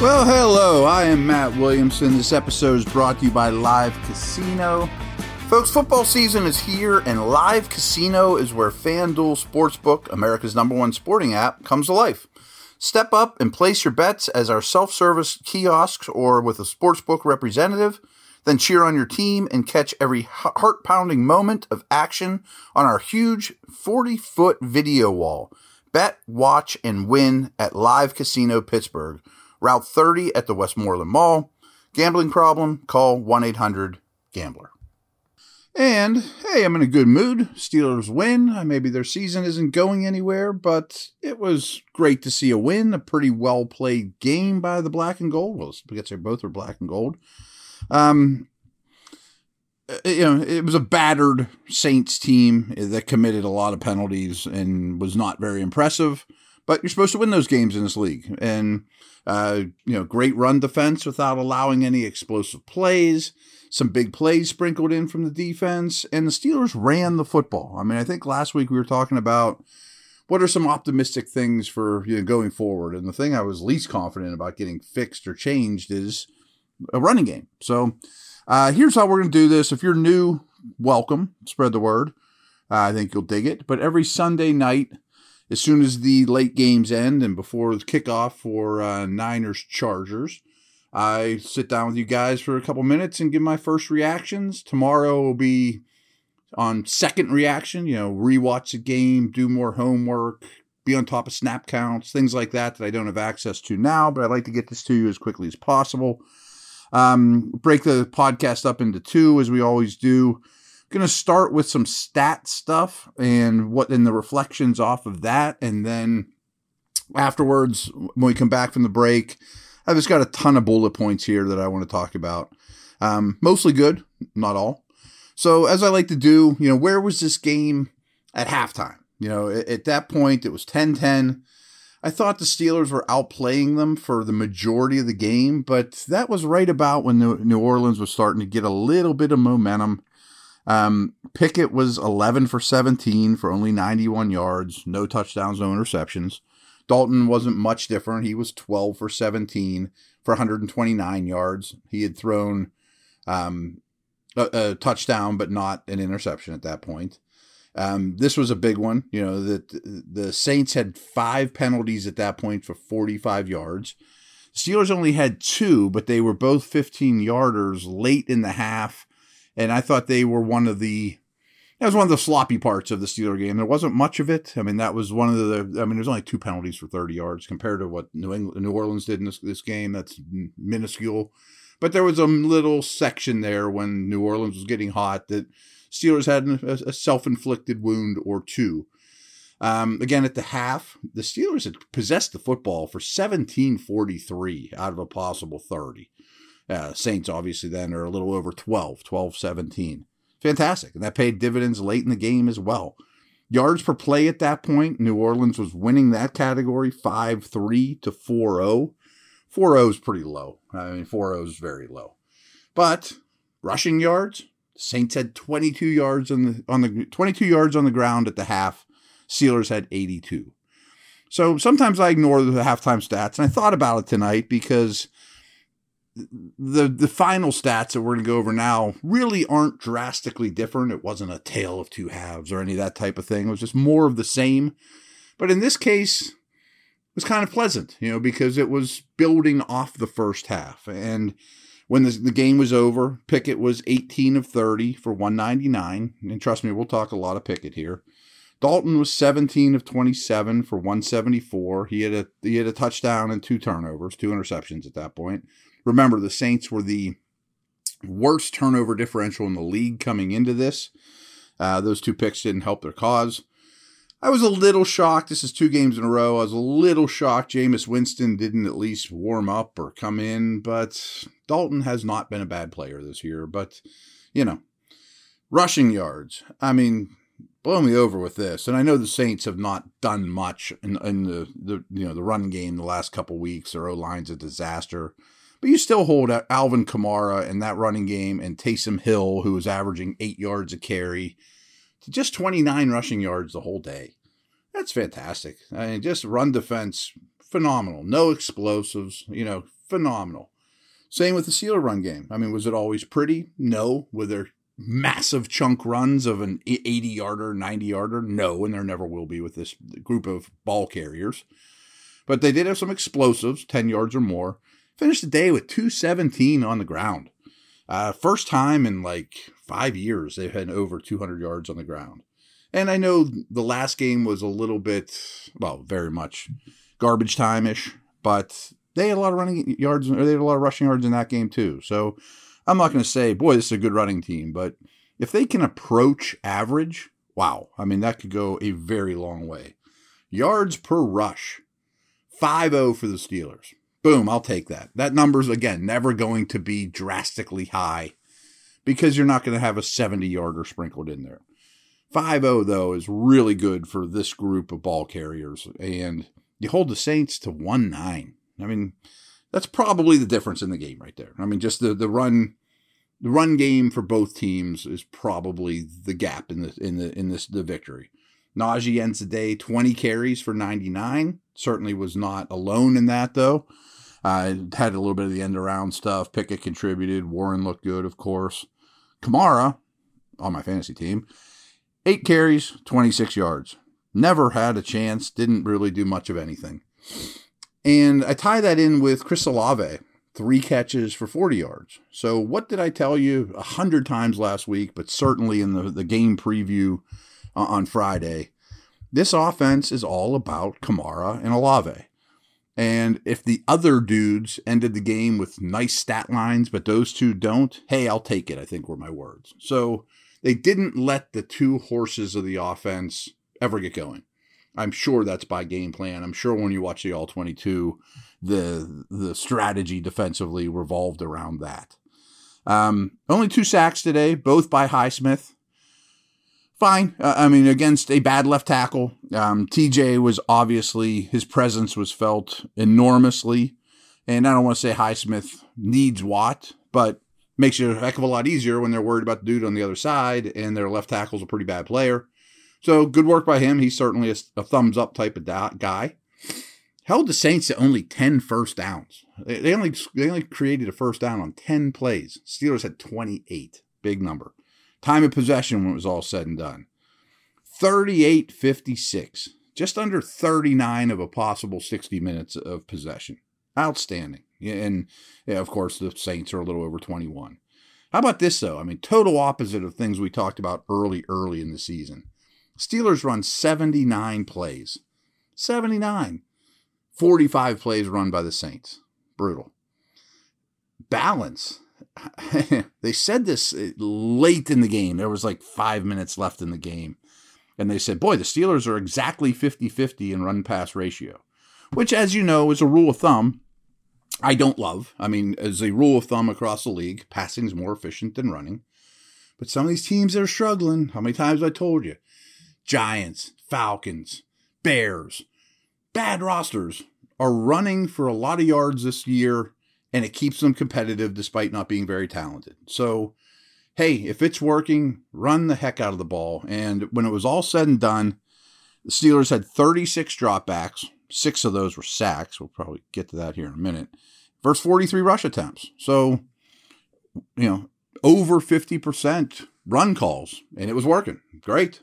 Well, hello, I am Matt Williamson. This episode is brought to you by Live Casino. Folks, football season is here, and Live Casino is where FanDuel Sportsbook, America's number one sporting app, comes to life. Step up and place your bets as our self service kiosks or with a sportsbook representative. Then cheer on your team and catch every heart pounding moment of action on our huge 40 foot video wall. Bet, watch, and win at Live Casino Pittsburgh Route 30 at the Westmoreland Mall. Gambling problem? Call 1 800 Gambler. And hey, I'm in a good mood. Steelers win. Maybe their season isn't going anywhere, but it was great to see a win. A pretty well played game by the black and gold. Well, I they both are black and gold. Um, uh, you know, it was a battered Saints team that committed a lot of penalties and was not very impressive. But you're supposed to win those games in this league. And, uh, you know, great run defense without allowing any explosive plays, some big plays sprinkled in from the defense. And the Steelers ran the football. I mean, I think last week we were talking about what are some optimistic things for you know, going forward. And the thing I was least confident about getting fixed or changed is a running game. So uh, here's how we're going to do this. If you're new, welcome. Spread the word. Uh, I think you'll dig it. But every Sunday night, as soon as the late games end and before the kickoff for uh, Niners Chargers, I sit down with you guys for a couple minutes and give my first reactions. Tomorrow will be on second reaction, you know, rewatch the game, do more homework, be on top of snap counts, things like that that I don't have access to now, but I'd like to get this to you as quickly as possible. Um, break the podcast up into two as we always do going to start with some stat stuff and what in the reflections off of that. And then afterwards, when we come back from the break, I've just got a ton of bullet points here that I want to talk about. Um, mostly good, not all. So, as I like to do, you know, where was this game at halftime? You know, at, at that point, it was 10 10. I thought the Steelers were outplaying them for the majority of the game, but that was right about when New Orleans was starting to get a little bit of momentum. Um, Pickett was 11 for 17 for only 91 yards, no touchdowns, no interceptions. Dalton wasn't much different. He was 12 for 17 for 129 yards. He had thrown um, a, a, touchdown, but not an interception at that point. Um, this was a big one. You know that the Saints had five penalties at that point for 45 yards. Steelers only had two, but they were both 15 yarders late in the half and I thought they were one of the that was one of the sloppy parts of the Steeler game. There wasn't much of it. I mean, that was one of the. I mean, there's only two penalties for 30 yards compared to what New England, New Orleans did in this, this game. That's minuscule. But there was a little section there when New Orleans was getting hot that Steelers had a, a self-inflicted wound or two. Um, again, at the half, the Steelers had possessed the football for 17:43 out of a possible 30. Uh, Saints, obviously, then are a little over 12, 12 17. Fantastic. And that paid dividends late in the game as well. Yards per play at that point, New Orleans was winning that category 5 3 to 4 0. 4 0 is pretty low. I mean, 4 0 is very low. But rushing yards, Saints had 22 yards on the on the 22 yards on the ground at the half. Steelers had 82. So sometimes I ignore the halftime stats, and I thought about it tonight because the the final stats that we're going to go over now really aren't drastically different. It wasn't a tale of two halves or any of that type of thing. It was just more of the same. But in this case, it was kind of pleasant, you know, because it was building off the first half. And when the, the game was over, Pickett was 18 of 30 for 199. And trust me, we'll talk a lot of Pickett here. Dalton was 17 of 27 for 174. He had a he had a touchdown and two turnovers, two interceptions at that point. Remember, the Saints were the worst turnover differential in the league coming into this. Uh, those two picks didn't help their cause. I was a little shocked. This is two games in a row. I was a little shocked Jameis Winston didn't at least warm up or come in, but Dalton has not been a bad player this year. But, you know, rushing yards. I mean, blow me over with this. And I know the Saints have not done much in, in the, the you know the run game the last couple weeks. Their O line's a disaster. But you still hold uh, Alvin Kamara in that running game and Taysom Hill, who was averaging eight yards a carry, to just 29 rushing yards the whole day. That's fantastic. I mean, just run defense, phenomenal. No explosives, you know, phenomenal. Same with the Steeler run game. I mean, was it always pretty? No. Were there massive chunk runs of an 80 yarder, 90 yarder? No, and there never will be with this group of ball carriers. But they did have some explosives, 10 yards or more. Finished the day with 217 on the ground. Uh, first time in like five years they've had over 200 yards on the ground. And I know the last game was a little bit, well, very much garbage time ish, but they had a lot of running yards, or they had a lot of rushing yards in that game too. So I'm not going to say, boy, this is a good running team, but if they can approach average, wow. I mean, that could go a very long way. Yards per rush, 5 0 for the Steelers. Boom, I'll take that. That number's, again, never going to be drastically high because you're not going to have a 70 yarder sprinkled in there. 5 0, though, is really good for this group of ball carriers. And you hold the Saints to 1 9. I mean, that's probably the difference in the game right there. I mean, just the, the run. The run game for both teams is probably the gap in the in the in this the victory. Najee ends the day 20 carries for 99. Certainly was not alone in that though. Uh, had a little bit of the end around stuff. Pickett contributed. Warren looked good, of course. Kamara on my fantasy team, eight carries, 26 yards. Never had a chance. Didn't really do much of anything. And I tie that in with Chris Olave, three catches for 40 yards. So what did I tell you a hundred times last week, but certainly in the, the game preview uh, on Friday? This offense is all about Kamara and Olave. And if the other dudes ended the game with nice stat lines, but those two don't, hey, I'll take it, I think were my words. So they didn't let the two horses of the offense ever get going. I'm sure that's by game plan. I'm sure when you watch the All 22, the the strategy defensively revolved around that. Um, only two sacks today, both by Highsmith fine. Uh, I mean, against a bad left tackle, um, TJ was obviously his presence was felt enormously, and I don't want to say Highsmith needs Watt, but makes it a heck of a lot easier when they're worried about the dude on the other side, and their left tackle's a pretty bad player. So good work by him. He's certainly a, a thumbs up type of da- guy. Held the Saints to only 10 first downs. They, they only they only created a first down on 10 plays. Steelers had 28. Big number. Time of possession when it was all said and done 38 56, just under 39 of a possible 60 minutes of possession. Outstanding. And yeah, of course, the Saints are a little over 21. How about this, though? I mean, total opposite of things we talked about early, early in the season. Steelers run 79 plays. 79. 45 plays run by the Saints. Brutal. Balance. they said this uh, late in the game. There was like five minutes left in the game. And they said, boy, the Steelers are exactly 50 50 in run pass ratio, which, as you know, is a rule of thumb I don't love. I mean, as a rule of thumb across the league, passing is more efficient than running. But some of these teams are struggling. How many times I told you? Giants, Falcons, Bears, bad rosters are running for a lot of yards this year and it keeps them competitive despite not being very talented. So, hey, if it's working, run the heck out of the ball. And when it was all said and done, the Steelers had 36 dropbacks. Six of those were sacks. We'll probably get to that here in a minute. Versus 43 rush attempts. So, you know, over 50% run calls, and it was working. Great.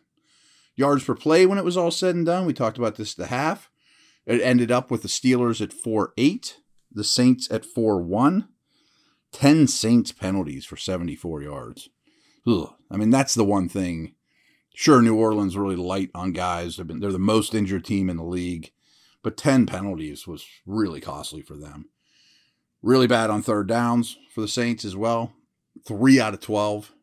Yards per play when it was all said and done. We talked about this the half. It ended up with the Steelers at 4 8 the Saints at 4 1. 10 Saints penalties for 74 yards. Ugh. I mean, that's the one thing. Sure, New Orleans really light on guys. They're the most injured team in the league, but 10 penalties was really costly for them. Really bad on third downs for the Saints as well. Three out of 12.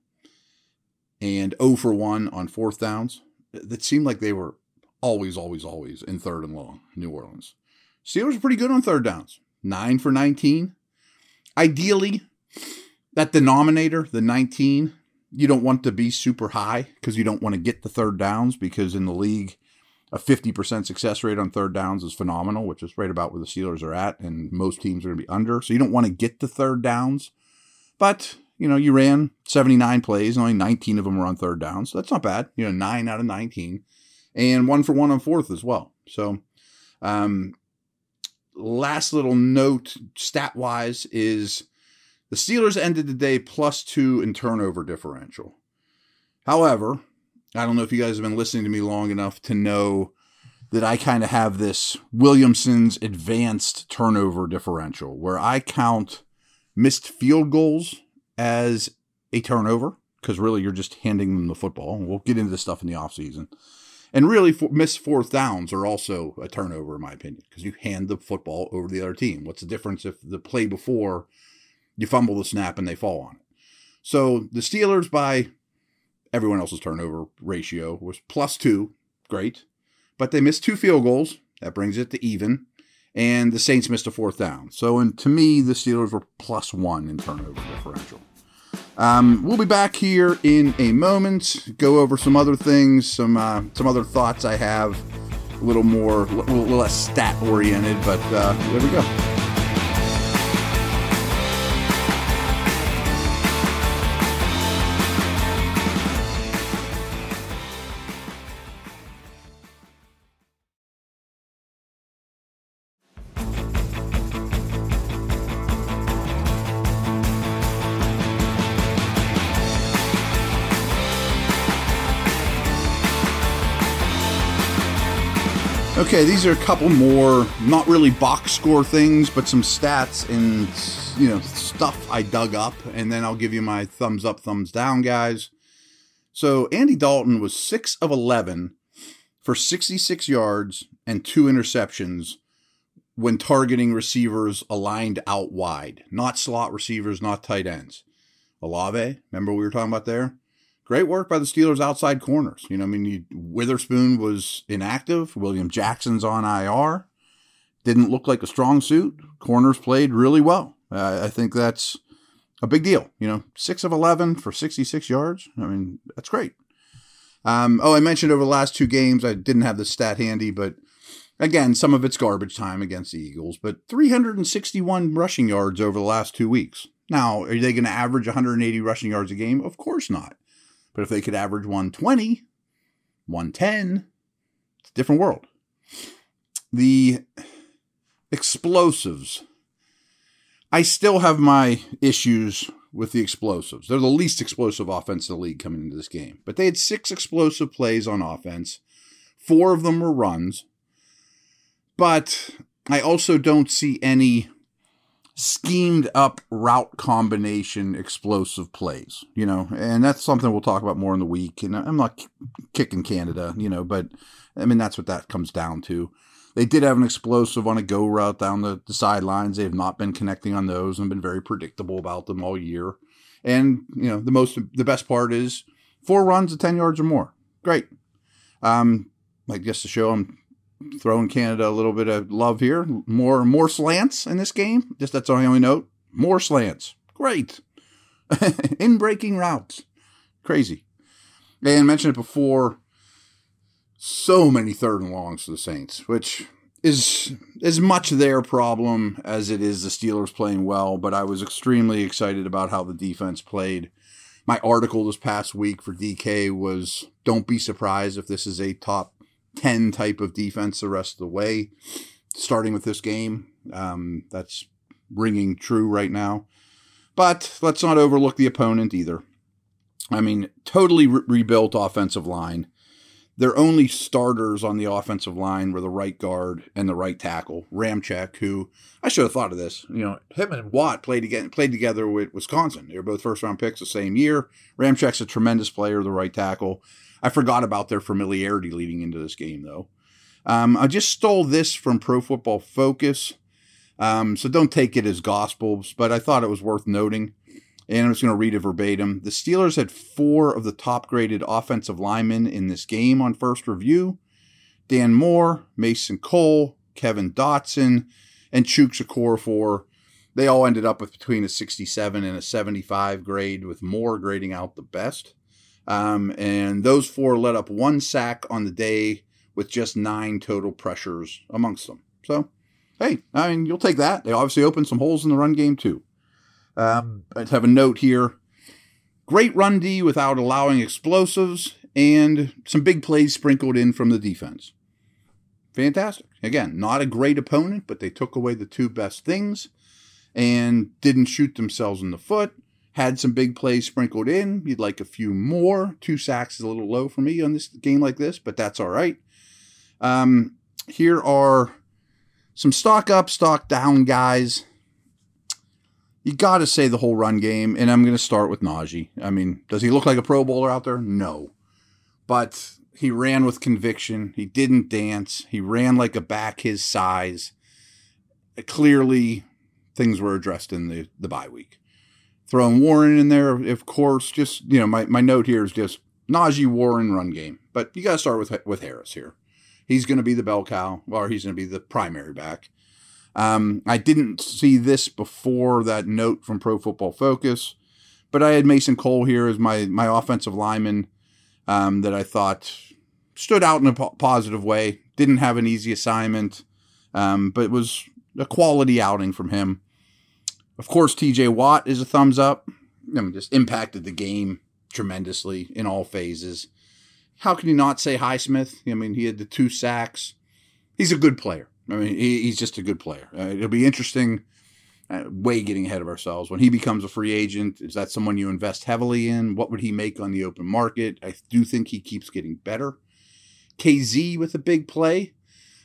And 0 for 1 on fourth downs. That seemed like they were always, always, always in third and long, New Orleans. Steelers are pretty good on third downs. 9 for 19. Ideally, that denominator, the 19, you don't want to be super high because you don't want to get the third downs because in the league, a 50% success rate on third downs is phenomenal, which is right about where the Steelers are at, and most teams are going to be under. So you don't want to get the third downs. But, you know, you ran 79 plays, and only 19 of them were on third downs. So that's not bad. You know, 9 out of 19. And one for one on fourth as well. So, um, last little note stat wise is the Steelers ended the day plus two in turnover differential. However, I don't know if you guys have been listening to me long enough to know that I kind of have this Williamson's advanced turnover differential where I count missed field goals as a turnover because really you're just handing them the football. We'll get into this stuff in the offseason. And really, for, missed fourth downs are also a turnover, in my opinion, because you hand the football over to the other team. What's the difference if the play before you fumble the snap and they fall on it? So the Steelers, by everyone else's turnover ratio was plus two. Great. But they missed two field goals. That brings it to even. And the Saints missed a fourth down. So, and to me, the Steelers were plus one in turnover differential. Um, we'll be back here in a moment. Go over some other things, some uh, some other thoughts I have, a little more, a little less stat oriented. But uh, there we go. Okay, these are a couple more, not really box score things, but some stats and, you know, stuff I dug up, and then I'll give you my thumbs up, thumbs down, guys. So, Andy Dalton was 6 of 11 for 66 yards and two interceptions when targeting receivers aligned out wide, not slot receivers, not tight ends. Olave, remember we were talking about there? Great work by the Steelers outside corners. You know, I mean, you, Witherspoon was inactive. William Jackson's on IR. Didn't look like a strong suit. Corners played really well. Uh, I think that's a big deal. You know, six of 11 for 66 yards. I mean, that's great. Um, oh, I mentioned over the last two games, I didn't have the stat handy, but again, some of it's garbage time against the Eagles, but 361 rushing yards over the last two weeks. Now, are they going to average 180 rushing yards a game? Of course not. But if they could average 120, 110, it's a different world. The explosives. I still have my issues with the explosives. They're the least explosive offense in the league coming into this game. But they had six explosive plays on offense. Four of them were runs. But I also don't see any schemed up route combination explosive plays, you know, and that's something we'll talk about more in the week. And I'm not kicking Canada, you know, but I mean, that's what that comes down to. They did have an explosive on a go route down the, the sidelines. They have not been connecting on those and been very predictable about them all year. And, you know, the most, the best part is four runs of 10 yards or more. Great. Um, like just to show them throwing Canada a little bit of love here. More more slants in this game. Just that's our only note. More slants. Great. in breaking routes. Crazy. And mentioned it before. So many third and longs for the Saints, which is as much their problem as it is the Steelers playing well. But I was extremely excited about how the defense played. My article this past week for DK was don't be surprised if this is a top 10 type of defense the rest of the way, starting with this game. Um, that's ringing true right now. But let's not overlook the opponent either. I mean, totally re- rebuilt offensive line. Their only starters on the offensive line were the right guard and the right tackle, Ramczyk, who I should have thought of this. You know, him and Watt played again, played together with Wisconsin. They were both first round picks the same year. Ramczyk's a tremendous player, the right tackle. I forgot about their familiarity leading into this game, though. Um, I just stole this from Pro Football Focus. Um, so don't take it as gospels, but I thought it was worth noting. And I'm just going to read it verbatim. The Steelers had four of the top graded offensive linemen in this game on first review Dan Moore, Mason Cole, Kevin Dotson, and Chuks Okorafor. They all ended up with between a 67 and a 75 grade, with Moore grading out the best. Um, and those four let up one sack on the day with just nine total pressures amongst them. So, hey, I mean, you'll take that. They obviously opened some holes in the run game, too. Um, I have a note here. Great run D without allowing explosives and some big plays sprinkled in from the defense. Fantastic. Again, not a great opponent, but they took away the two best things and didn't shoot themselves in the foot. Had some big plays sprinkled in. You'd like a few more. Two sacks is a little low for me on this game like this, but that's all right. Um, here are some stock up, stock down guys. You got to say the whole run game, and I'm going to start with Najee. I mean, does he look like a Pro Bowler out there? No. But he ran with conviction. He didn't dance. He ran like a back his size. Clearly, things were addressed in the, the bye week. Throwing Warren in there, of course, just, you know, my, my note here is just Najee Warren run game. But you got to start with, with Harris here. He's going to be the bell cow, or he's going to be the primary back. Um, I didn't see this before that note from Pro Football Focus, but I had Mason Cole here as my my offensive lineman um, that I thought stood out in a po- positive way. Didn't have an easy assignment, um, but was a quality outing from him. Of course, T.J. Watt is a thumbs up. I mean, just impacted the game tremendously in all phases. How can you not say Highsmith? I mean, he had the two sacks. He's a good player. I mean, he, he's just a good player. Uh, it'll be interesting. Uh, way getting ahead of ourselves. When he becomes a free agent, is that someone you invest heavily in? What would he make on the open market? I do think he keeps getting better. Kazee with a big play,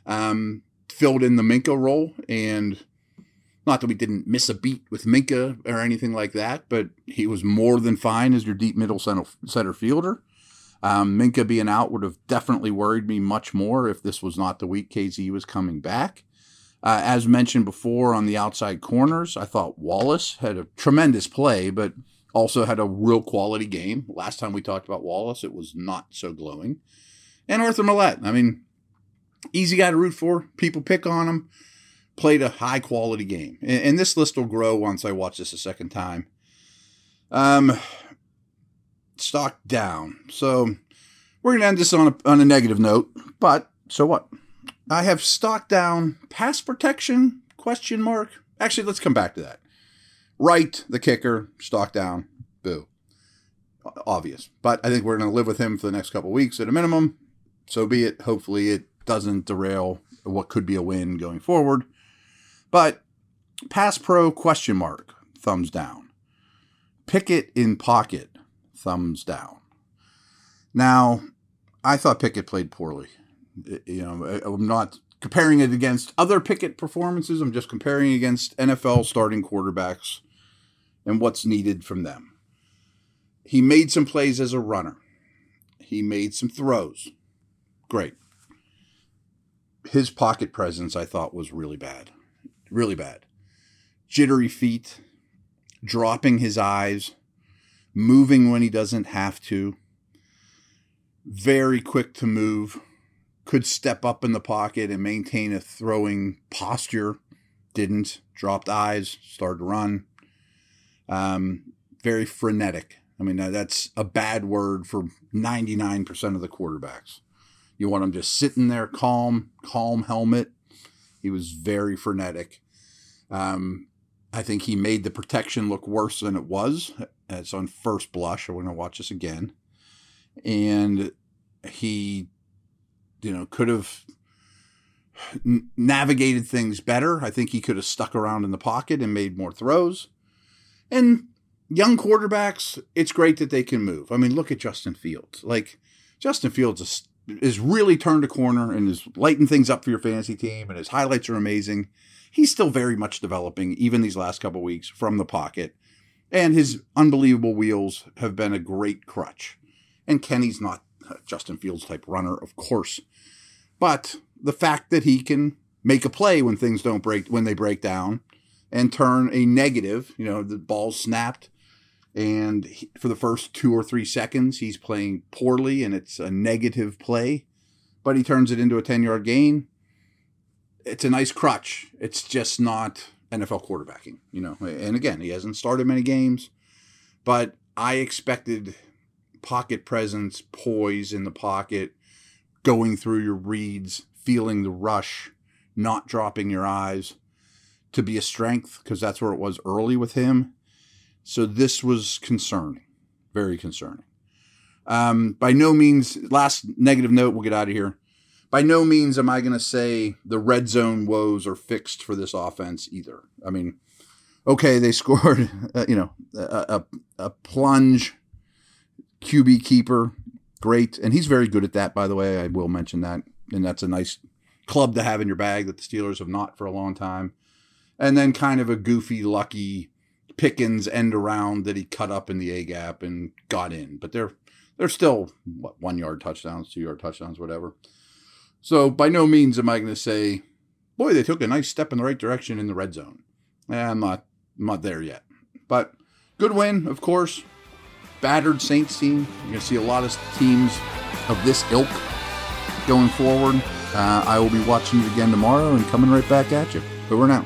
um, filled in the Minkah role, and not that we didn't miss a beat with Minkah or anything like that, but he was more than fine as your deep middle center, center fielder. Um, Minkah being out would have definitely worried me much more if this was not the week Kazee was coming back. Uh, as mentioned before on the outside corners, I thought Wallace had a tremendous play, but also had a real quality game. Last time we talked about Wallace, it was not so glowing. And Arthur Maulet, I mean, easy guy to root for. People pick on him. Played a high quality game. And, and this list will grow once I watch this a second time. Um, stock down. So we're going to end this on a, on a negative note, but so what? I have stock down pass protection question mark. Actually, let's come back to that. Wright, the kicker, stock down, boo. Obvious. But I think we're going to live with him for the next couple weeks at a minimum. So be it. Hopefully it doesn't derail what could be a win going forward. But pass pro question mark, thumbs down. Pickett in pocket, thumbs down. Now, I thought Pickett played poorly. You know, I'm not comparing it against other Pickett performances. I'm just comparing against NFL starting quarterbacks and what's needed from them. He made some plays as a runner. He made some throws. Great. His pocket presence, I thought, was really bad. Really bad. Jittery feet, dropping his eyes, moving when he doesn't have to, very quick to move, could step up in the pocket and maintain a throwing posture, didn't, dropped eyes, started to run. Um, very frenetic. I mean, that's a bad word for 99% of the quarterbacks. You want them just sitting there calm, calm helmet. He was very frenetic. Um, I think he made the protection look worse than it was. It's on first blush. I want to watch this again. And he, you know, could have n- navigated things better. I think he could have stuck around in the pocket and made more throws. And young quarterbacks, it's great that they can move. I mean, look at Justin Fields. Like, Justin Fields is, really turned a corner and is lighting things up for your fantasy team, and his highlights are amazing he's still very much developing, even these last couple weeks from the pocket. And his unbelievable wheels have been a great crutch. And Kenny's not Justin Fields type runner, of course. But the fact that he can make a play when things don't break when they break down and turn a negative. You know, the ball snapped, and he, for the first two or three seconds, he's playing poorly, and it's a negative play, but he turns it into a ten yard gain. It's a nice crutch. It's just not NFL quarterbacking, you know. And again, he hasn't started many games, but I expected pocket presence, poise in the pocket, going through your reads, feeling the rush, not dropping your eyes to be a strength because that's where it was early with him. So this was concerning, very concerning. Um, by no means, last negative note, we'll get out of here. By no means am I going to say the red zone woes are fixed for this offense either. I mean, okay, they scored, uh, you know, a, a, a plunge QB keeper, great, and he's very good at that. By the way, I will mention that, and that's a nice club to have in your bag that the Steelers have not for a long time. And then kind of a goofy, lucky Pickens end around that he cut up in the A gap and got in, but they're they're still what one yard touchdowns, two yard touchdowns, whatever. So by no means am I going to say, boy, they took a nice step in the right direction in the red zone. Eh, I'm not I'm not there yet, but good win, of course. Battered Saints team. You're going to see a lot of teams of this ilk going forward. Uh, I will be watching you again tomorrow and coming right back at you. But we're now.